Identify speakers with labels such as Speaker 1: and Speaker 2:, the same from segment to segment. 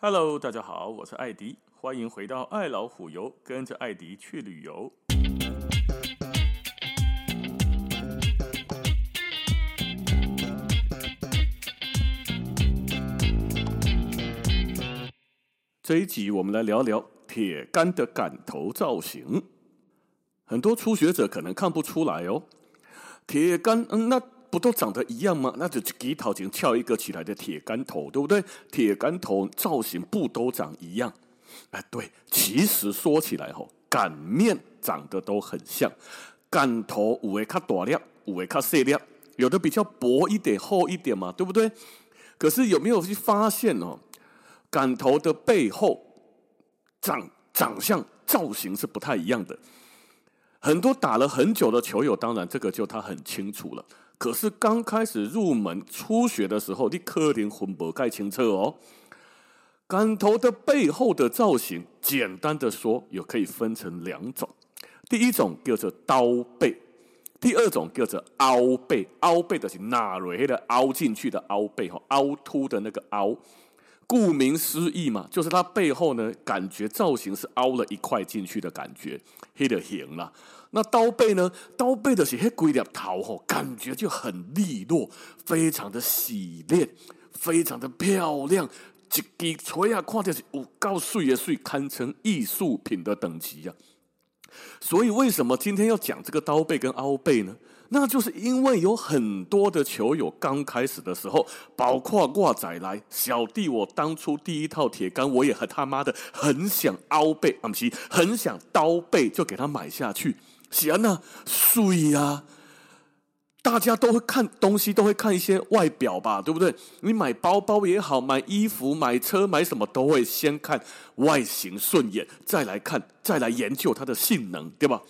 Speaker 1: Hello，大家好，我是艾迪，欢迎回到爱老虎游，跟着艾迪去旅游。这一集我们来聊聊铁杆的杆头造型。很多初学者可能看不出来哦，铁杆，嗯，那。不都长得一样吗？那就给头前翘一个起来的铁杆头，对不对？铁杆头造型不都长一样？哎，对，其实说起来吼，杆面长得都很像，杆头有的较大量，有的较细量，有的比较薄一点、厚一点嘛，对不对？可是有没有去发现哦，杆头的背后长长相造型是不太一样的。很多打了很久的球友，当然这个就他很清楚了。可是刚开始入门初学的时候，你可能分不太清澈哦。杆头的背后的造型，简单的说，有可以分成两种。第一种叫做刀背，第二种叫做凹背。凹背的是纳瑞的凹进去的凹背，哈，凹凸的那个凹。顾名思义嘛，就是它背后呢，感觉造型是凹了一块进去的感觉，黑的形了。那刀背呢？刀背的是黑龟的头吼，感觉就很利落，非常的洗练，非常的漂亮。一支锤啊，看起是有够碎的碎，堪称艺术品的等级呀、所以为什么今天要讲这个刀背跟凹背呢？那就是因为有很多的球友刚开始的时候，包括挂仔来小弟，我当初第一套铁杆，我也很他妈的很想凹背，啊不是，很想刀背，就给他买下去。是啊，那水啊，大家都会看东西，都会看一些外表吧，对不对？你买包包也好，买衣服、买车、买什么，都会先看外形顺眼，再来看，再来研究它的性能，对吧？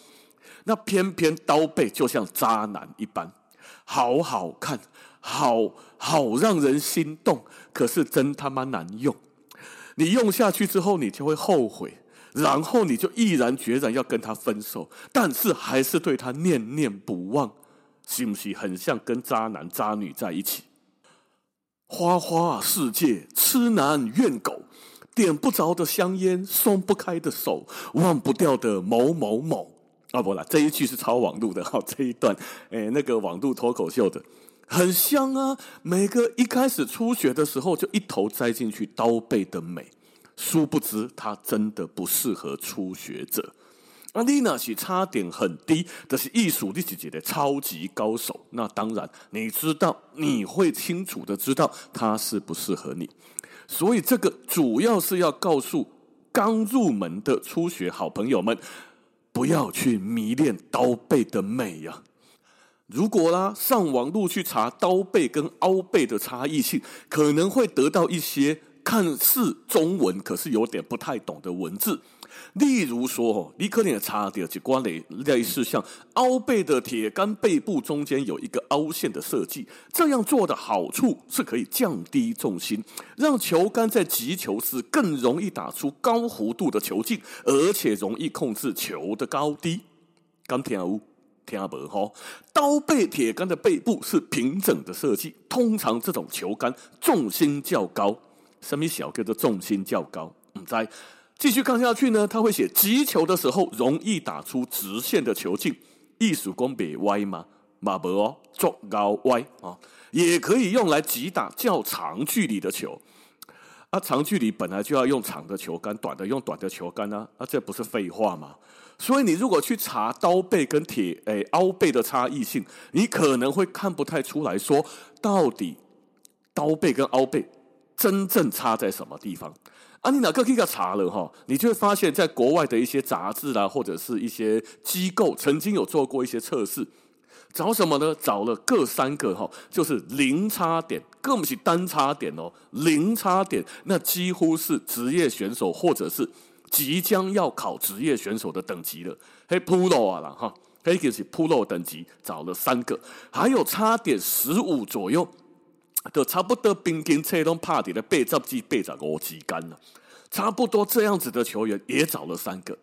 Speaker 1: 那偏偏刀背就像渣男一般，好好看，好好让人心动，可是真他妈难用。你用下去之后，你就会后悔，然后你就毅然决然要跟他分手，但是还是对他念念不忘，是不是很像跟渣男渣女在一起？花花世界，痴男怨狗，点不着的香烟，松不开的手，忘不掉的某某某。啊，不啦，这一句是抄网路的哈，这一段，诶，那个网路脱口秀的，很香啊。每个一开始初学的时候，就一头栽进去刀背的美，殊不知它真的不适合初学者。啊，你那是差点很低，这是艺术历史级的超级高手，那当然你知道，你会清楚的知道它适不适合你。所以这个主要是要告诉刚入门的初学好朋友们。不要去迷恋刀背的美呀！如果啦，上网路去查刀背跟凹背的差异性，可能会得到一些看似中文，可是有点不太懂的文字。例如说，你可能也查到几关类类似像凹背的铁杆背部中间有一个凹陷的设计，这样做的好处是可以降低重心，让球杆在击球时更容易打出高弧度的球径，而且容易控制球的高低。刚听有听无吼？刀背铁杆的背部是平整的设计，通常这种球杆重心较高。什么小叫做重心较高？唔知。继续看下去呢，他会写击球的时候容易打出直线的球径，艺术工别歪吗？马博哦，做高歪啊，也可以用来击打较长距离的球。啊，长距离本来就要用长的球杆，短的用短的球杆啊，啊，这不是废话吗？所以你如果去查刀背跟铁诶凹背的差异性，你可能会看不太出来说到底刀背跟凹背真正差在什么地方。啊，你哪个可以查了哈？你就会发现，在国外的一些杂志啦，或者是一些机构，曾经有做过一些测试，找什么呢？找了各三个哈，就是零差点，更不是单差点哦，零差点，那几乎是职业选手或者是即将要考职业选手的等级了。嘿，Pro 啊啦哈，嘿就是 Pro 等级，找了三个，还有差点十五左右。就差不多平均车拢拍伫咧八十至八十五之间了，差不多这样子的球员也找了三个，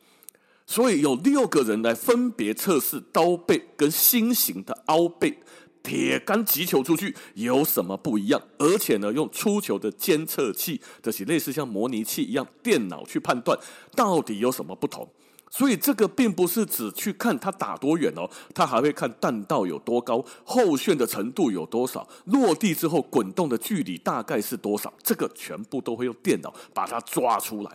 Speaker 1: 所以有六个人来分别测试刀背跟新型的凹背铁杆击球出去有什么不一样？而且呢，用出球的监测器，这些类似像模拟器一样，电脑去判断到底有什么不同。所以这个并不是只去看它打多远哦，它还会看弹道有多高，后旋的程度有多少，落地之后滚动的距离大概是多少，这个全部都会用电脑把它抓出来。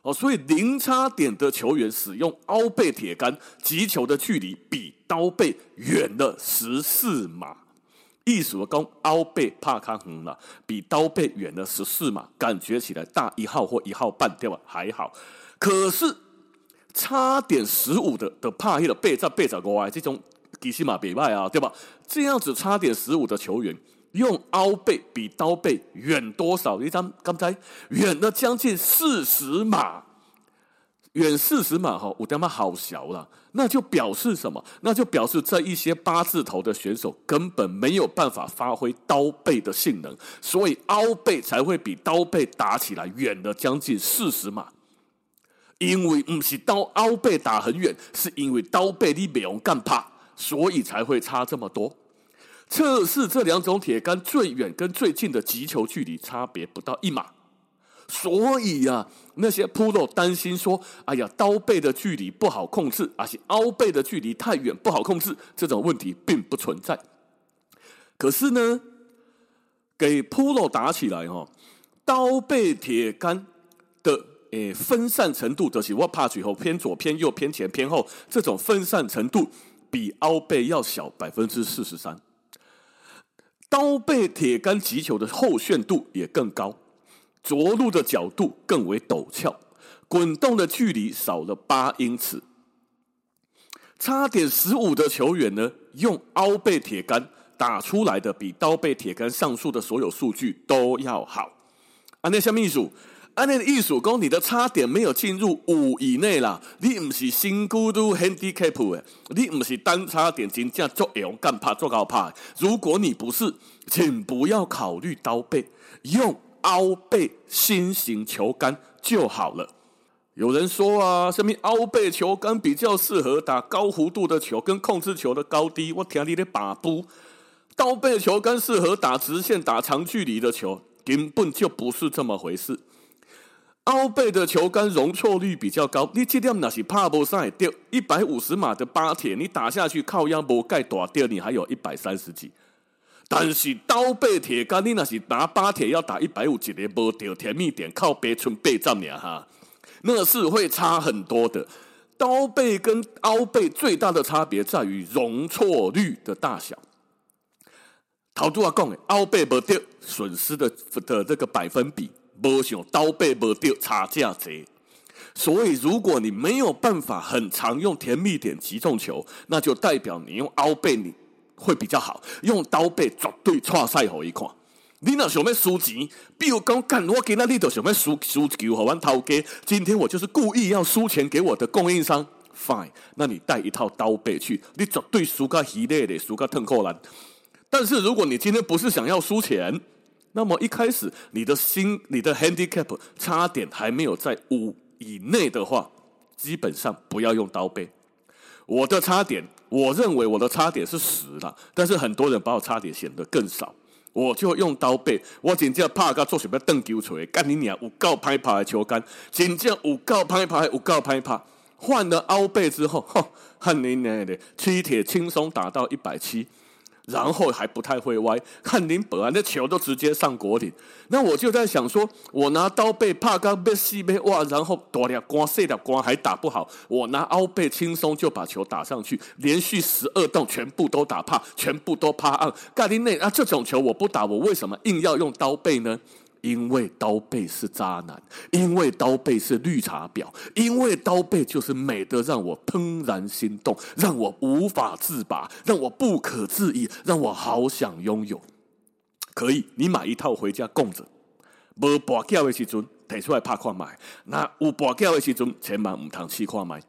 Speaker 1: 哦，所以零差点的球员使用凹背铁杆击球的距离比刀背远了十四码，意思讲凹背怕卡远了，比刀背远了十四码，感觉起来大一号或一号半对吧？还好，可是。差点十五的的帕伊的背在背在国外，这种其实嘛别卖啊，对吧？这样子差点十五的球员用凹背比刀背远多少？一张刚才远了将近四十码，远四十码哈，我他妈好小了。那就表示什么？那就表示这一些八字头的选手根本没有办法发挥刀背的性能，所以凹背才会比刀背打起来远了将近四十码。因为不是刀凹背打很远，是因为刀背你没用干怕，所以才会差这么多。测试这两种铁杆最远跟最近的击球距离差别不到一码，所以呀、那些 Pro 担心说：“哎呀，刀背的距离不好控制，而且凹背的距离太远不好控制。”这种问题并不存在。可是呢，给 Pro 打起来哦，刀背铁杆的。诶，分散程度就是我拍球后偏左、偏右、偏前、偏后，这种分散程度比凹背要小百分之四十三。刀背铁杆击球的后旋度也更高，着陆的角度更为陡峭，滚动的距离少了八英尺。差点十五的球员呢，用凹背铁杆打出来的比刀背铁杆上述的所有数据都要好。啊，那下秘书。按那个意思讲，你的差点没有进入五以内啦，你不是新孤独 handicap 诶，你不是单差点真正作用干怕做高怕。如果你不是，请不要考虑刀背，用凹背新型球杆就好了。有人说啊，什么凹背球杆比较适合打高弧度的球跟控制球的高低，我听你的把不，刀背球杆适合打直线打长距离的球，根本就不是这么回事。凹背的球杆容错率比较高，你这点那是怕不赛掉一百五十码的八铁，你打下去靠压不盖打掉，你还有一百三十几。但是刀背铁杆，你那是拿八铁要打一百五几的不掉，甜蜜点靠背寸背丈量哈，那是会差很多的。刀背跟凹背最大的差别在于容错率的大小。头拄仔讲的凹背不掉，损失的的这个百分比。不想刀背不掉差价贼，所以如果你没有办法很常用甜蜜点击中球，那就代表你用凹背你会比较好，用刀背绝对错赛好一看。你那想要输钱，比如讲干我今天你都想要输输球，好玩头家。今天我就是故意要输钱给我的供应商，fine，那你带一套刀背去，你绝对输个稀烂的，输个腾扣篮。但是如果你今天不是想要输钱，那么一开始，你的心、你的 handicap 差点还没有在五以内的话，基本上不要用刀背。我的差点，我认为我的差点是十了，但是很多人把我差点显得更少，我就用刀背。我真正怕个做什么邓球锤，干你娘有够拍拍的球杆，真正有够拍拍，有够拍拍。换了凹背之后，哼，看你娘的，七铁轻松打到一百七。然后还不太会歪，看您本来那球都直接上果岭。那我就在想说，我拿刀背怕刚被细背哇，然后大粒光细粒光还打不好，我拿凹背轻松就把球打上去，连续十二洞全部都打怕，全部都趴岸。盖林内啊，这种球我不打，我为什么硬要用刀背呢？因为刀背是渣男，因为刀背是绿茶婊，因为刀背就是美得让我怦然心动，让我无法自拔，让我不可置疑，让我好想拥有。可以，你买一套回家供着，没跋筊的时阵提出来拍看卖，那有跋筊的时阵千万唔通试看卖。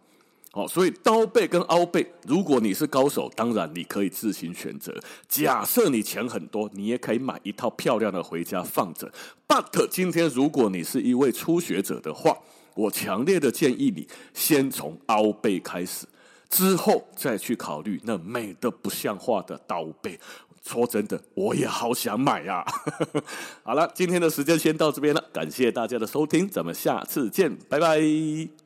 Speaker 1: 哦，所以刀背跟凹背，如果你是高手，当然你可以自行选择。假设你钱很多，你也可以买一套漂亮的回家放着。But 今天如果你是一位初学者的话，我强烈的建议你先从凹背开始，之后再去考虑那美的不像话的刀背。说真的，我也好想买呀、啊。好了，今天的时间先到这边了，感谢大家的收听，咱们下次见，拜拜。